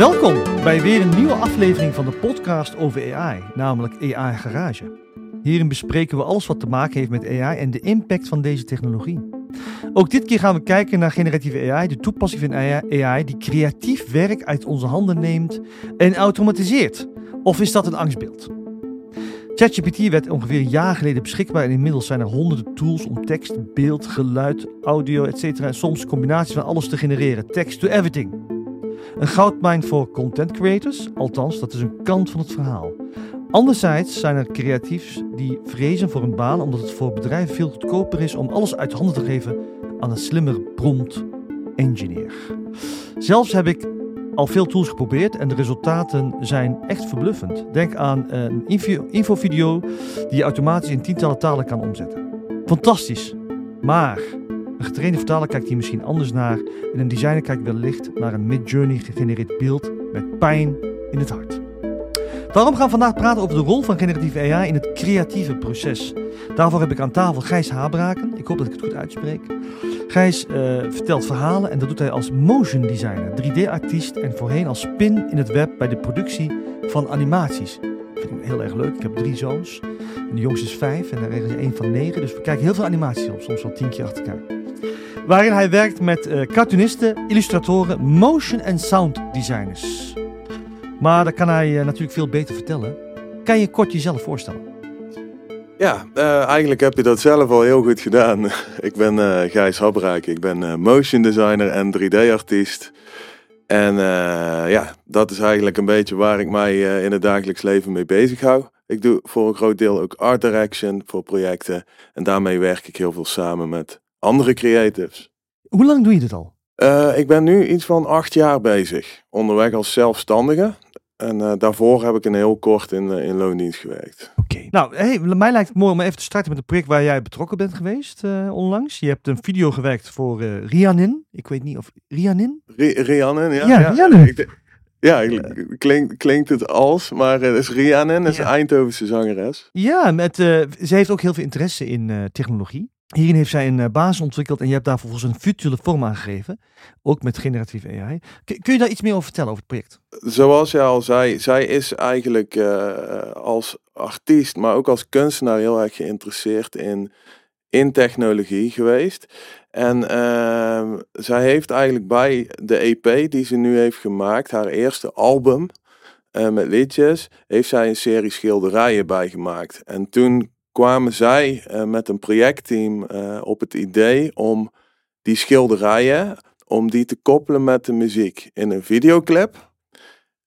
Welkom bij weer een nieuwe aflevering van de podcast over AI, namelijk AI Garage. Hierin bespreken we alles wat te maken heeft met AI en de impact van deze technologie. Ook dit keer gaan we kijken naar generatieve AI, de toepassing van AI die creatief werk uit onze handen neemt en automatiseert. Of is dat een angstbeeld? ChatGPT werd ongeveer een jaar geleden beschikbaar en inmiddels zijn er honderden tools om tekst, beeld, geluid, audio, etc. en soms combinaties van alles te genereren. Text to everything. Een goudmijn voor content creators, althans dat is een kant van het verhaal. Anderzijds zijn er creatiefs die vrezen voor een baan omdat het voor bedrijven veel goedkoper is om alles uit handen te geven aan een slimmer prompt engineer. Zelfs heb ik al veel tools geprobeerd en de resultaten zijn echt verbluffend. Denk aan een infovideo die je automatisch in tientallen talen kan omzetten. Fantastisch. Maar een getrainde vertaler kijkt hier misschien anders naar en een designer kijkt wellicht naar een mid-journey gegenereerd beeld met pijn in het hart. Daarom gaan we vandaag praten over de rol van generatieve AI in het creatieve proces. Daarvoor heb ik aan tafel Gijs Habraken. Ik hoop dat ik het goed uitspreek. Gijs uh, vertelt verhalen en dat doet hij als motion designer, 3D-artiest en voorheen als spin in het web bij de productie van animaties. Dat vind ik heel erg leuk. Ik heb drie zoons. De jongste is vijf en er is één van negen. Dus we kijken heel veel animaties op, soms wel tien keer achter elkaar. Waarin hij werkt met uh, cartoonisten, illustratoren, motion en sound designers. Maar dat kan hij uh, natuurlijk veel beter vertellen. Kan je kort jezelf voorstellen? Ja, uh, eigenlijk heb je dat zelf al heel goed gedaan. ik ben Gijs Habraak, ik ben motion designer en 3D-artiest. En ja, dat is eigenlijk een beetje waar ik mij in het dagelijks leven mee bezig hou. Ik doe voor een groot deel ook art direction voor projecten. En daarmee werk ik heel veel samen met andere creatives. Hoe lang doe je dit al? ik ben nu iets van acht jaar bezig. Onderweg als zelfstandige. En uh, daarvoor heb ik een heel kort in, uh, in loondienst gewerkt. Oké. Okay. Nou, hey, mij lijkt het mooi om even te starten met een project waar jij betrokken bent geweest onlangs. Je hebt een video gewerkt voor Rianin. Ik weet niet of... Rianin? Rianin, ja. Ja, Rianin. Ja, klinkt, klinkt het als, maar het is Rianin, is ja. een Eindhovense zangeres. Ja, met, ze heeft ook heel veel interesse in technologie. Hierin heeft zij een basis ontwikkeld en je hebt daar vervolgens een virtuele vorm aangegeven. Ook met generatieve AI. Kun je daar iets meer over vertellen over het project? Zoals je al zei, zij is eigenlijk uh, als artiest, maar ook als kunstenaar heel erg geïnteresseerd in, in technologie geweest. En uh, zij heeft eigenlijk bij de EP die ze nu heeft gemaakt, haar eerste album met liedjes, heeft zij een serie schilderijen bijgemaakt. En toen kwamen zij uh, met een projectteam uh, op het idee om die schilderijen, om die te koppelen met de muziek in een videoclip.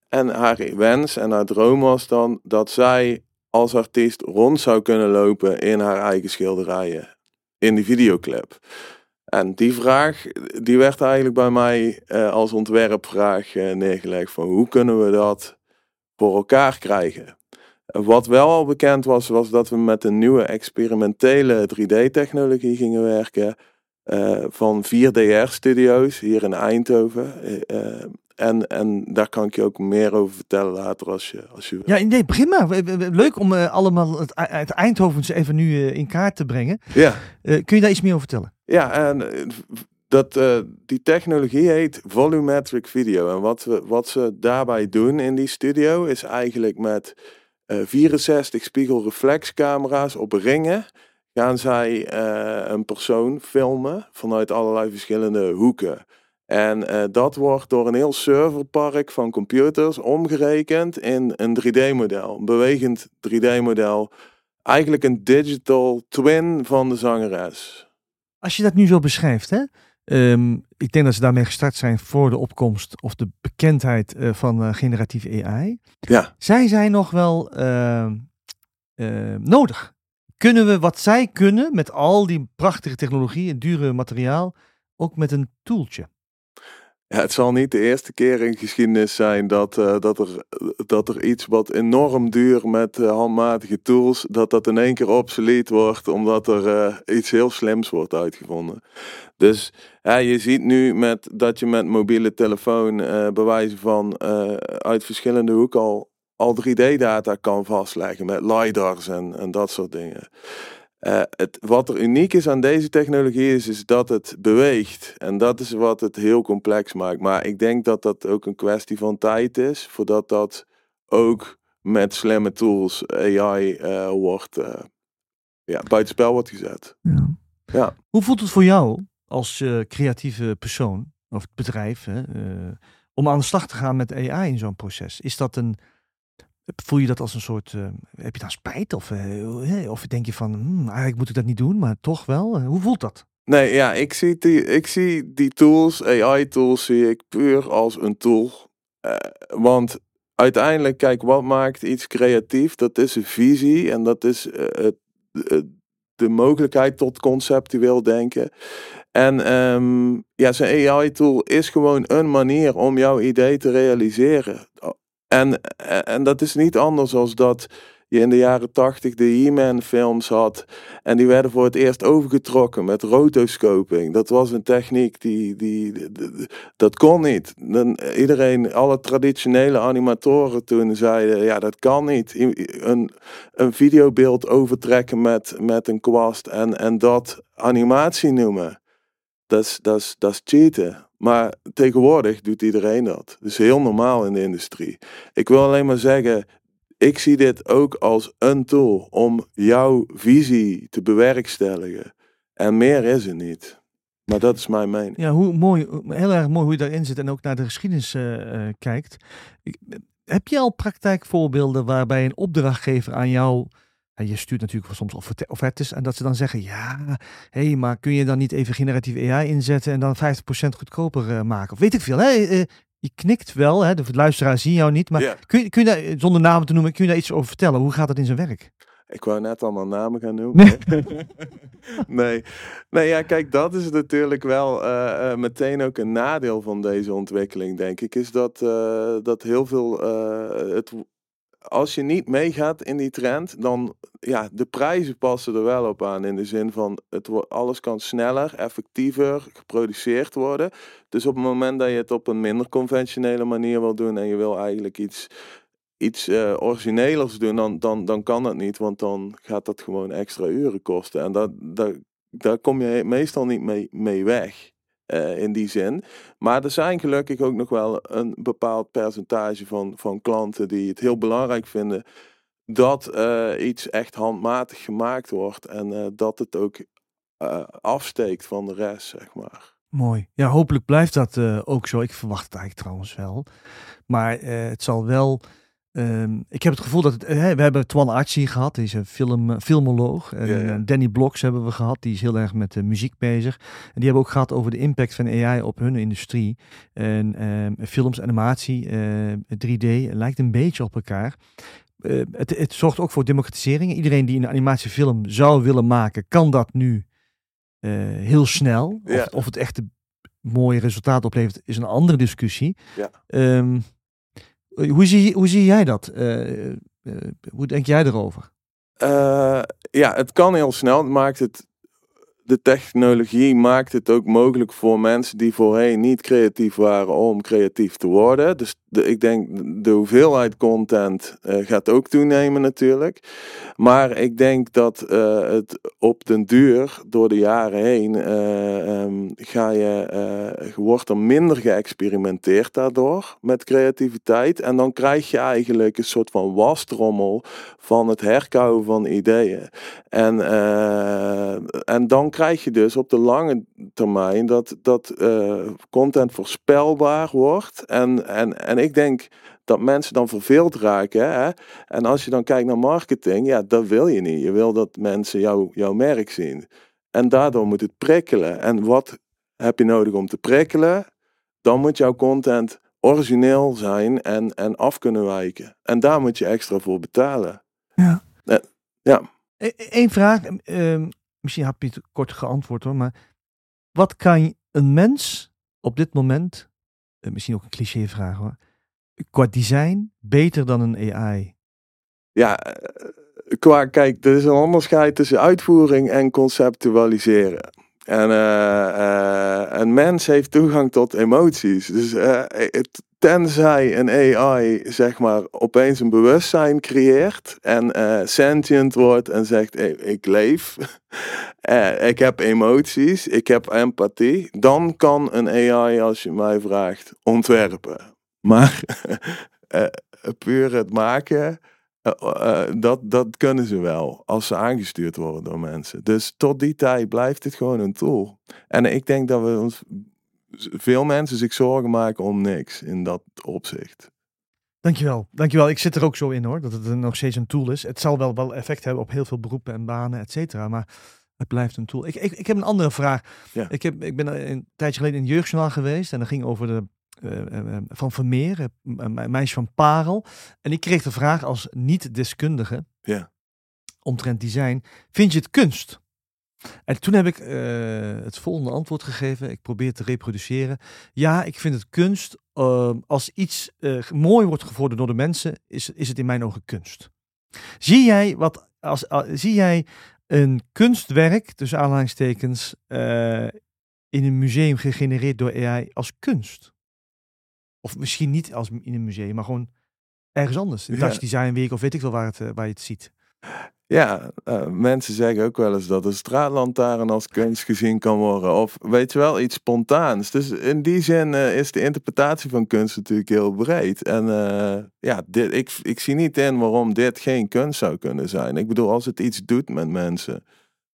En haar wens en haar droom was dan dat zij als artiest rond zou kunnen lopen in haar eigen schilderijen in die videoclip. En die vraag, die werd eigenlijk bij mij uh, als ontwerpvraag neergelegd van hoe kunnen we dat voor elkaar krijgen? Wat wel al bekend was, was dat we met een nieuwe experimentele 3D-technologie gingen werken. Uh, van 4DR-studio's hier in Eindhoven. Uh, en, en daar kan ik je ook meer over vertellen later als je, als je Ja, nee, begin maar. Leuk om uh, allemaal het, het Eindhovens even nu in kaart te brengen. Ja. kun je daar iets meer over vertellen? Ja, en dat, die technologie heet volumetric video. En wat, we, wat ze daarbij doen in die studio is eigenlijk met 64 eh, spiegelreflexcamera's op ringen gaan zij uh, een persoon filmen vanuit allerlei verschillende hoeken. En uh, dat wordt door een heel serverpark van computers omgerekend in een 3D-model, een bewegend 3D-model. Eigenlijk een digital twin van de zangeres. Als je dat nu zo beschrijft, hè? Um, ik denk dat ze daarmee gestart zijn voor de opkomst of de bekendheid uh, van uh, generatieve AI. Ja. Zij zijn nog wel uh, nodig. Kunnen we wat zij kunnen met al die prachtige technologie en dure materiaal ook met een toeltje? Het zal niet de eerste keer in geschiedenis zijn dat, uh, dat, er, dat er iets wat enorm duur met uh, handmatige tools, dat dat in één keer obsolet wordt, omdat er uh, iets heel slims wordt uitgevonden. Dus je ziet nu met, dat je met mobiele telefoon bewijzen van uit verschillende hoeken al, al 3D-data kan vastleggen met LiDARs en, en dat soort dingen. Uh, het, wat er uniek is aan deze technologie is, is dat het beweegt. En dat is wat het heel complex maakt. Maar ik denk dat dat ook een kwestie van tijd is, voordat dat ook met slimme tools, AI, uh, wordt, uh, ja, buitenspel wordt gezet. Ja. ja. Hoe voelt het voor jou als creatieve persoon, of bedrijf, hè, om aan de slag te gaan met AI in zo'n proces? Is dat een Voel je dat als een soort, uh, heb je daar spijt? Of, uh, of denk je van, hmm, eigenlijk moet ik dat niet doen, maar toch wel? hoe voelt dat? Nee, ja, ik zie die, ik zie die tools, AI-tools, zie ik puur als een tool. Want uiteindelijk, kijk, wat maakt iets creatief? Dat is een visie en dat is de mogelijkheid tot conceptueel denken. En um, ja, zo'n AI-tool is gewoon een manier om jouw idee te realiseren. En, en dat is niet anders dan dat je in de jaren tachtig de He-Man films had. En die werden voor het eerst overgetrokken met rotoscoping. Dat was een techniek die, die, dat kon niet. Dan, iedereen, alle traditionele animatoren toen zeiden, ja dat kan niet. Een, een videobeeld overtrekken met, met een kwast en, en dat animatie noemen. Dat is, dat is, dat is cheaten. Maar tegenwoordig doet iedereen dat. Dat is heel normaal in de industrie. Ik wil alleen maar zeggen, ik zie dit ook als een tool om jouw visie te bewerkstelligen. En meer is er niet. Maar dat is mijn mening. Ja, hoe mooi, heel erg mooi hoe je daarin zit en ook naar de geschiedenis uh, kijkt. Heb je al praktijkvoorbeelden waarbij een opdrachtgever aan jou en je stuurt natuurlijk soms offertes en dat ze dan zeggen, ja, hé, hey, maar kun je dan niet even generatieve AI inzetten en dan 50% goedkoper uh, maken? Of weet ik veel, hè? Uh, je knikt wel, hè? de luisteraars zien jou niet, maar kun, je, kun je daar, zonder namen te noemen, kun je daar iets over vertellen? Hoe gaat dat in zijn werk? Ik wou net allemaal namen gaan noemen. nee. nee, ja, kijk, dat is natuurlijk wel uh, meteen ook een nadeel van deze ontwikkeling, denk ik. Is dat, uh, dat heel veel het als je niet meegaat in die trend, dan ja, de prijzen passen er wel op aan. In de zin van het, alles kan sneller, effectiever geproduceerd worden. Dus op het moment dat je het op een minder conventionele manier wil doen en je wil eigenlijk iets, iets uh, originelers doen, dan, dan, dan kan dat niet. Want dan gaat dat gewoon extra uren kosten. En dat, dat, daar kom je meestal niet mee, mee weg. Uh, in die zin. Maar er zijn gelukkig ook nog wel een bepaald percentage van, van klanten die het heel belangrijk vinden dat uh, iets echt handmatig gemaakt wordt en uh, dat het ook afsteekt van de rest, zeg maar. Mooi. Ja, hopelijk blijft dat ook zo. Ik verwacht het eigenlijk trouwens wel. Maar het zal wel Ehm, ik heb het gevoel dat het, we hebben Twan Archie gehad, die is een film, eh, filmoloog. En eh, Danny Blocks hebben we gehad, die is heel erg met muziek bezig. En die hebben ook gehad over de impact van AI op hun industrie. En um, films, animatie, 3D eh, lijkt een beetje op elkaar. het, het zorgt ook voor democratisering. Iedereen die een animatiefilm zou willen maken, kan dat nu heel snel. Of, of, het echt een mooie resultaat oplevert, is een andere discussie. Ja. Ehm, eh, hoe zie, hoe zie jij dat? Uh, uh, hoe denk jij erover? ja, het kan heel snel. Maakt het de technologie maakt het ook mogelijk voor mensen die voorheen niet creatief waren om creatief te worden. Dus ik denk de hoeveelheid content uh, gaat ook toenemen natuurlijk. Maar ik denk dat uh, het op den duur, door de jaren heen, uh, um, ga je, wordt er minder geëxperimenteerd daardoor met creativiteit. En dan krijg je eigenlijk een soort van wastrommel van het herkouwen van ideeën. En, en dan krijg je dus op de lange termijn dat, dat content voorspelbaar wordt. En, en, en ik denk dat mensen dan verveeld raken. Hè? En als je dan kijkt naar marketing, ja, dat wil je niet. Je wil dat mensen jou, jouw merk zien. En daardoor moet het prikkelen. En wat heb je nodig om te prikkelen? Dan moet jouw content origineel zijn en, en af kunnen wijken. En daar moet je extra voor betalen. Ja. ja. Eén vraag. Um misschien heb je het kort geantwoord hoor, maar wat kan een mens op dit moment, eh, misschien ook een clichévraag hoor, qua design beter dan een AI? Ja, eh, qua, kijk, er is een onderscheid tussen uitvoering en conceptualiseren. En uh, uh, een mens heeft toegang tot emoties. Dus uh, het, tenzij een AI, zeg maar, opeens een bewustzijn creëert en sentient wordt en zegt: Ik leef, ik heb emoties, ik heb empathie, dan kan een AI, als je mij vraagt, ontwerpen. Maar puur het maken uh, dat, dat kunnen ze wel als ze aangestuurd worden door mensen. Dus tot die tijd blijft het gewoon een tool. En ik denk dat we ons, veel mensen zich zorgen maken om niks in dat opzicht. Dankjewel, dankjewel. Ik zit er ook zo in hoor, dat het nog steeds een tool is. Het zal wel, wel effect hebben op heel veel beroepen en banen, et cetera. Maar het blijft een tool. Ik, ik, ik heb een andere vraag. Ja. Ik, heb, ik ben een tijdje geleden in het jeugdjournaal geweest en dat ging over de van Vermeer, een meisje van Parel. En ik kreeg de vraag als niet-deskundige ja. omtrent design, vind je het kunst? En toen heb ik het volgende antwoord gegeven. Ik probeer te reproduceren. Ja, ik vind het kunst. als iets mooi wordt gevoerd door de mensen, is, is het in mijn ogen kunst. Zie jij, wat, als, zie jij een kunstwerk, tussen aanhalingstekens, in een museum gegenereerd door AI als kunst? Of misschien niet als in een museum, maar gewoon ergens anders. In Dutch Design Week of weet ik wel waar, het, uh, waar je het ziet. Ja, uh, mensen zeggen ook wel eens dat een straatlantaarn als kunst gezien kan worden. Of weet je wel, iets spontaans. Dus in die zin uh, is de interpretatie van kunst natuurlijk heel breed. En ja, dit, ik, ik zie niet in waarom dit geen kunst zou kunnen zijn. Ik bedoel, als het iets doet met mensen,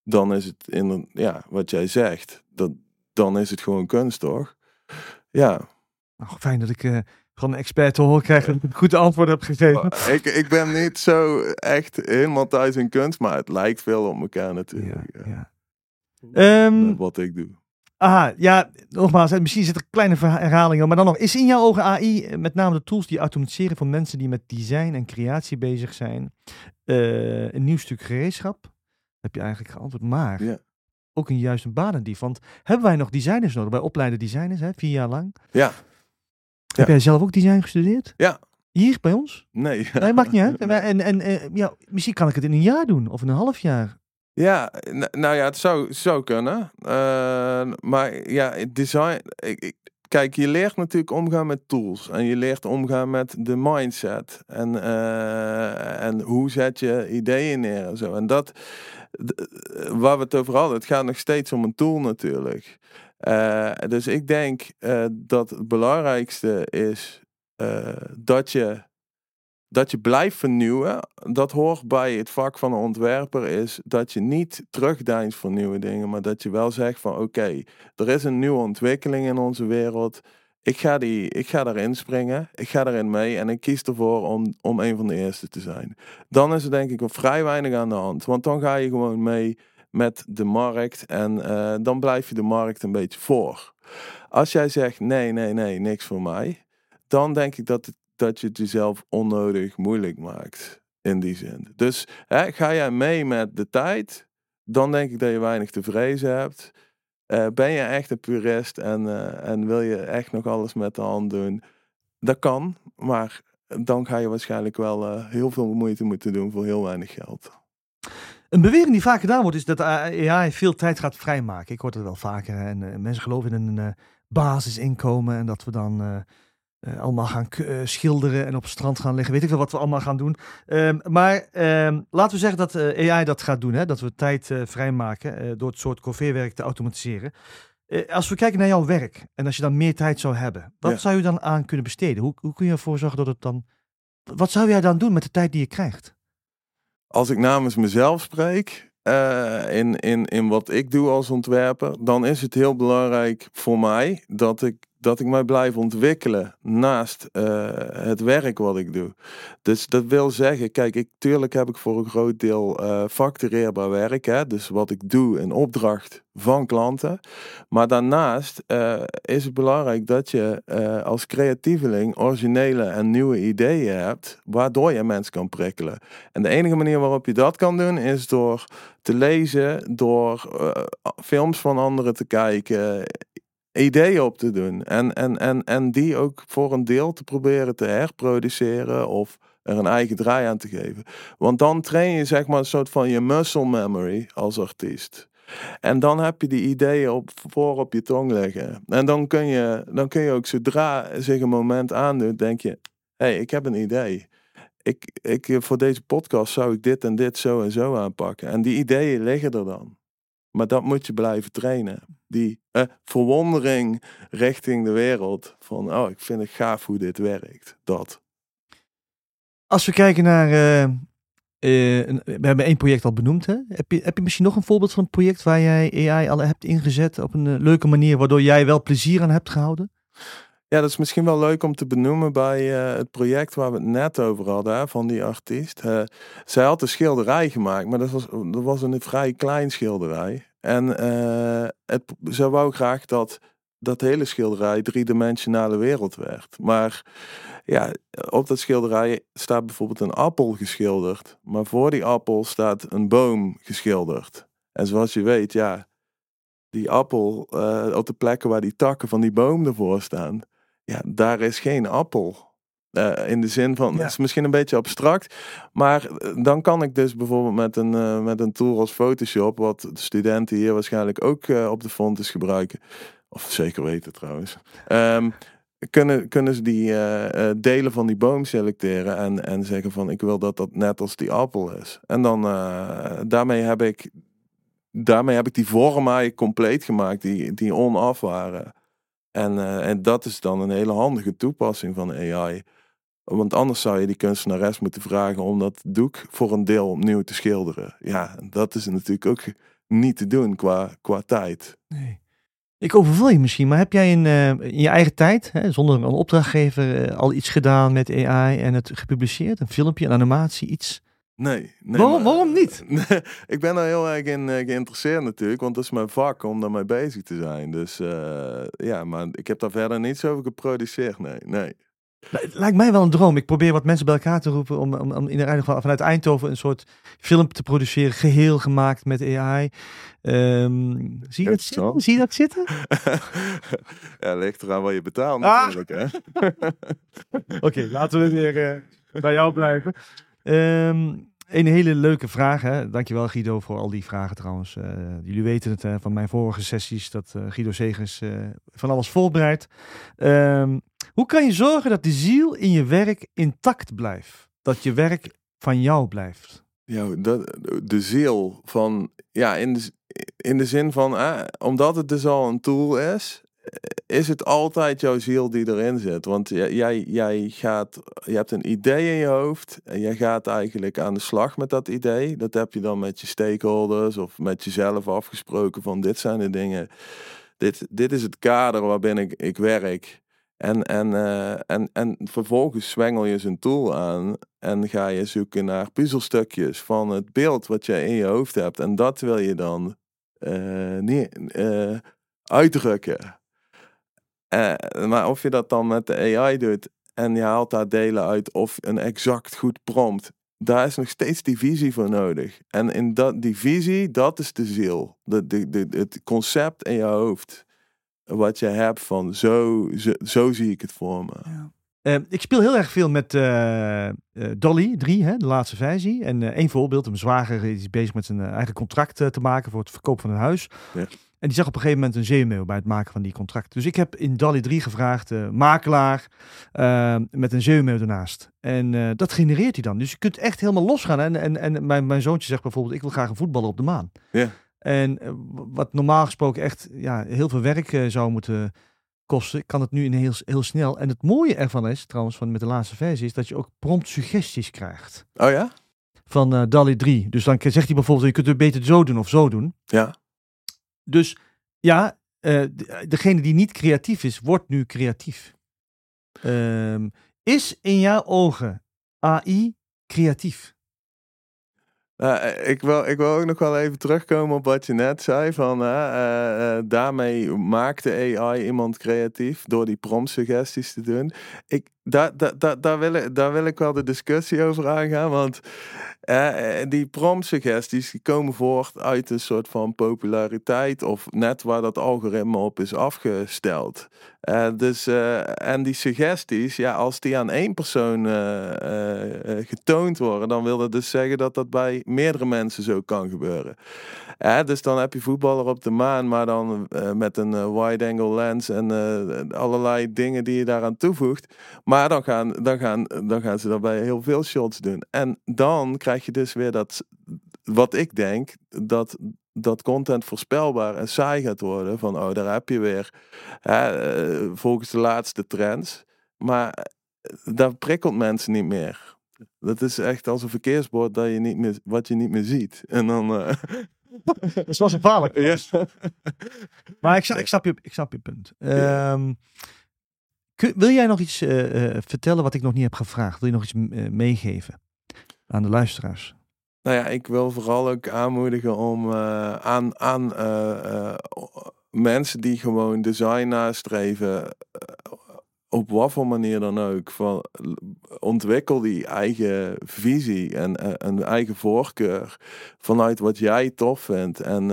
dan is het in, ja, wat jij zegt, dat, dan is het gewoon kunst, toch? Ja. Nou, fijn dat ik uh, van een expert te horen krijg dat ik een goed antwoord heb gegeven. Oh, ik, ik ben niet zo echt helemaal thuis in kunst, maar het lijkt veel op elkaar natuurlijk. Ja, ja. Um, wat ik doe. Aha, ja, nogmaals, misschien zit er kleine herhalingen, maar dan nog, is in jouw ogen AI, eh, met name de tools die automatiseren van mensen die met design en creatie bezig zijn, uh, een nieuw stuk gereedschap? Heb je eigenlijk geantwoord, maar ja. ook een juist een banendief. Want hebben wij nog designers nodig bij opleiden designers, hè, vier jaar lang? Ja. Heb jij zelf ook design gestudeerd? Ja. Hier bij ons? Nee. Nee, maakt niet uit. En, en, en eh, ja, misschien kan ik het in een jaar doen of in een half jaar. Ja, nou ja, het zou, zou kunnen. Uh, maar ja, design. Ik, ik, kijk, je leert natuurlijk omgaan met tools. En je leert omgaan met de mindset. En, uh, en hoe zet je ideeën neer en zo. En dat, waar we het over hadden, het gaat nog steeds om een tool natuurlijk. Uh, dus ik denk uh, dat het belangrijkste is uh, dat, je, dat je blijft vernieuwen. Dat hoort bij het vak van een ontwerper, is dat je niet terugdeinst voor nieuwe dingen, maar dat je wel zegt van oké, er is een nieuwe ontwikkeling in onze wereld. Ik ga, die, ik ga daarin springen, ik ga erin mee en ik kies ervoor om, om een van de eerste te zijn. Dan is er denk ik vrij weinig aan de hand, want dan ga je gewoon mee met de markt en uh, dan blijf je de markt een beetje voor. Als jij zegt nee, nee, nee, niks voor mij, dan denk ik dat, het, dat je het jezelf onnodig moeilijk maakt in die zin. Dus hè, ga jij mee met de tijd, dan denk ik dat je weinig te vrezen hebt. Uh, ben je echt een purist en, uh, en wil je echt nog alles met de hand doen? Dat kan, maar dan ga je waarschijnlijk wel heel veel moeite moeten doen voor heel weinig geld. Een bewering die vaak gedaan wordt is dat AI veel tijd gaat vrijmaken. Ik hoor het wel vaker. En uh, mensen geloven in een uh, basisinkomen en dat we dan uh, allemaal gaan schilderen en op het strand gaan liggen. Weet ik wel wat we allemaal gaan doen. Um, maar um, laten we zeggen dat AI dat gaat doen. Hè? Dat we tijd vrijmaken door het soort coverwerk te automatiseren. als we kijken naar jouw werk en als je dan meer tijd zou hebben, wat ja. zou je dan aan kunnen besteden? Hoe, hoe kun je ervoor zorgen dat het dan. Wat zou jij dan doen met de tijd die je krijgt? Als ik namens mezelf spreek, uh, in, in, in wat ik doe als ontwerper, dan is het heel belangrijk voor mij dat ik dat ik mij blijf ontwikkelen naast uh, het werk wat ik doe. Dus dat wil zeggen, kijk, ik, tuurlijk heb ik voor een groot deel uh, factureerbaar werk, hè, dus wat ik doe in opdracht van klanten. Maar daarnaast uh, is het belangrijk dat je als creatieveling originele en nieuwe ideeën hebt, waardoor je mensen kan prikkelen. En de enige manier waarop je dat kan doen, is door te lezen, door films van anderen te kijken, ideeën op te doen. En, en, en, en die ook voor een deel te proberen te herproduceren of er een eigen draai aan te geven. Want dan train je zeg maar een soort van je muscle memory als artiest. En dan heb je die ideeën op, voor op je tong liggen. En dan kun je, dan kun je ook zodra zich een moment aandoet, denk je, hé, hey, ik heb een idee. Ik, ik, voor deze podcast zou ik dit en dit zo en zo aanpakken. En die ideeën liggen er dan. Maar dat moet je blijven trainen. Die eh, verwondering richting de wereld. Van, oh, ik vind het gaaf hoe dit werkt. Dat. Als we kijken naar. Uh, uh, we hebben één project al benoemd. Hè? Heb, je, heb je misschien nog een voorbeeld van een project waar jij AI al hebt ingezet op een uh, leuke manier, waardoor jij wel plezier aan hebt gehouden? Ja, dat is misschien wel leuk om te benoemen bij het project waar we het net over hadden, hè, van die artiest. zij had een schilderij gemaakt, maar dat was, dat was een vrij klein schilderij. En het, ze wou graag dat dat hele schilderij driedimensionale wereld werd. Maar ja, op dat schilderij staat bijvoorbeeld een appel geschilderd. Maar voor die appel staat een boom geschilderd. En zoals je weet, ja, die appel uh, op de plekken waar die takken van die boom ervoor staan, ja, daar is geen appel. Uh, in de zin van, het is misschien een beetje abstract, maar eh, dan kan ik dus bijvoorbeeld met een, uh, met een tool als Photoshop, wat de studenten hier waarschijnlijk ook op de fontes gebruiken, of zeker weten trouwens, um, kunnen, kunnen ze die delen van die boom selecteren en, en zeggen van ik wil dat dat net als die appel is. En dan daarmee heb ik daarmee heb ik die vormen compleet gemaakt die, die onaf waren. En, en dat is dan een hele handige toepassing van AI. Want anders zou je die kunstenares moeten vragen om dat doek voor een deel opnieuw te schilderen. Ja, dat is natuurlijk ook niet te doen qua, qua tijd. Nee. Ik overval je misschien, maar heb jij in, uh, in je eigen tijd, hè, zonder een opdrachtgever, uh, al iets gedaan met AI en het gepubliceerd? Een filmpje, een animatie, iets? Nee. nee waarom, waarom niet? ik ben er heel erg in uh, geïnteresseerd natuurlijk, want dat is mijn vak om daarmee bezig te zijn. Dus ja, maar ik heb daar verder niets over geproduceerd, nee. nee. Nou, lijkt mij wel een droom. Ik probeer wat mensen bij elkaar te roepen om, om, om in de vanuit Eindhoven een soort film te produceren, geheel gemaakt met AI. Um, zie, je dat zitten? zie je dat zitten? ja, ligt eraan wat je betaalt ah! natuurlijk. Oké, okay, laten we weer uh, bij jou blijven. Um, een hele leuke vraag. Hè? Dankjewel Guido voor al die vragen trouwens. Uh, jullie weten het van mijn vorige sessies dat uh, Guido Segers uh, van alles voorbereidt. Um, hoe kan je zorgen dat de ziel in je werk intact blijft? Dat je werk van jou blijft? Ja, dat, de ziel van, ja, in de, in de zin van, eh, omdat het dus al een tool is, is het altijd jouw ziel die erin zit. Want jij, jij gaat, je hebt een idee in je hoofd en jij gaat eigenlijk aan de slag met dat idee. Dat heb je dan met je stakeholders of met jezelf afgesproken van dit zijn de dingen. Dit, dit is het kader waarbinnen ik, ik werk. En, en, uh, en, en vervolgens zwengel je zijn tool aan en ga je zoeken naar puzzelstukjes van het beeld wat je in je hoofd hebt. En dat wil je dan uh, uitdrukken. Maar of je dat dan met de AI doet en je haalt daar delen uit of een exact goed prompt, daar is nog steeds die visie voor nodig. En in dat, die visie, dat is de ziel. De, de, de, het concept in je hoofd wat je hebt van zo, zo, zo zie ik het voor me. Ja. Uh, ik speel heel erg veel met uh, Dolly 3, hè, de laatste versie. En één voorbeeld, een zwager is bezig met zijn eigen contract te maken voor het verkoop van een huis. Ja. En die zag op een gegeven moment een zeemail bij het maken van die contract. Dus ik heb in Dolly 3 gevraagd, makelaar, met een zeemail ernaast. En dat genereert hij dan. Dus je kunt echt helemaal losgaan. En, en, en mijn, mijn zoontje zegt bijvoorbeeld, ik wil graag een voetballer op de maan. Ja. En eh, wat normaal gesproken echt ja, heel veel werk zou moeten kosten, kan het nu in heel, heel snel. En het mooie ervan is, trouwens, van met de laatste versie, is dat je ook prompt suggesties krijgt. Oh ja? Van DALI 3. Dus dan zegt hij bijvoorbeeld, je kunt het beter zo doen of zo doen. Ja. Dus ja, uh, degene die niet creatief is, wordt nu creatief. Um, is in jouw ogen AI creatief? Uh, ik, wil, ik wil ook nog wel even terugkomen op wat je net zei. Van, uh, daarmee maakte AI iemand creatief door die prompt-suggesties te doen. Ik, daar, daar, daar, wil ik, daar wil ik wel de discussie over aangaan. Want Eh, die prompt-suggesties die komen voort uit een soort van populariteit of net waar dat algoritme op is afgesteld. Eh, dus, eh, en die suggesties, ja, als die aan één persoon eh, getoond worden, dan wil dat dus zeggen dat dat bij meerdere mensen zo kan gebeuren. Dus dan heb je voetballer op de maan, maar dan met een wide-angle lens en allerlei dingen die je daaraan toevoegt. Maar dan gaan, dan, gaan, dan gaan ze daarbij heel veel shots doen. En dan krijg je dus weer dat, wat ik denk, dat, dat content voorspelbaar en saai gaat worden. Van, oh, daar heb je weer, hè, eh, volgens de laatste trends. Maar eh, dat prikkelt mensen niet meer. Dat is echt als een verkeersbord dat je niet meer, wat je niet meer ziet. En dan... eh, Dat is wel gevaarlijk. ja. Maar ik, snap- ik, snap je, ik snap je punt. Ehm, kun- wil jij nog iets eh, eh, vertellen wat ik nog niet heb gevraagd? Wil je nog iets eh, meegeven aan de luisteraars? Nou ja, ik wil vooral ook aanmoedigen om aan, aan mensen die gewoon design nastreven, op wat voor manier dan ook, van, ontwikkel die eigen visie en een eigen voorkeur vanuit wat jij tof vindt. En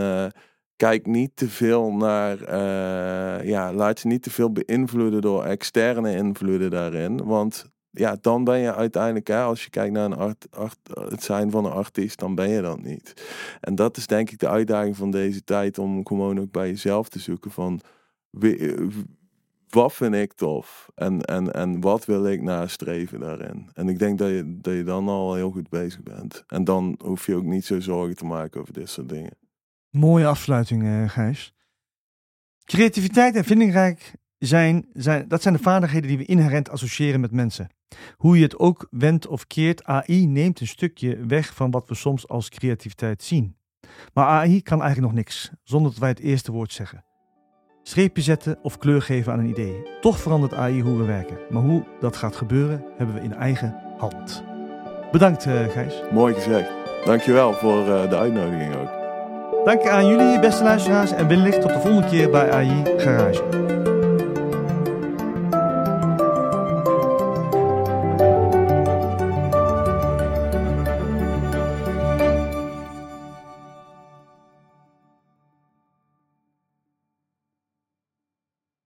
kijk niet te veel naar, eh, ja, laat je niet te veel beïnvloeden door externe invloeden daarin. Want ja, dan ben je uiteindelijk, hè, als je kijkt naar een art, art, het zijn van een artiest, dan ben je dat niet. En dat is denk ik de uitdaging van deze tijd, om gewoon ook bij jezelf te zoeken van, eh, wat vind ik tof en, en, en wat wil ik nastreven daarin. En ik denk dat je, dat je dan al heel goed bezig bent. En dan hoef je ook niet zo zorgen te maken over dit soort dingen. Mooie afsluiting, eh Gijs. Creativiteit en vindingrijk zijn, zijn, dat zijn de vaardigheden die we inherent associëren met mensen. Hoe je het ook wendt of keert, AI neemt een stukje weg van wat we soms als creativiteit zien. Maar AI kan eigenlijk nog niks, zonder dat wij het eerste woord zeggen. Streepje zetten of kleur geven aan een idee. Toch verandert AI hoe we werken. Maar hoe dat gaat gebeuren, hebben we in eigen hand. Bedankt, eh, Gijs. Mooi gezegd. Dankjewel voor eh, de uitnodiging ook. Dank aan jullie, beste luisteraars. En wellicht tot de volgende keer bij AI Garage.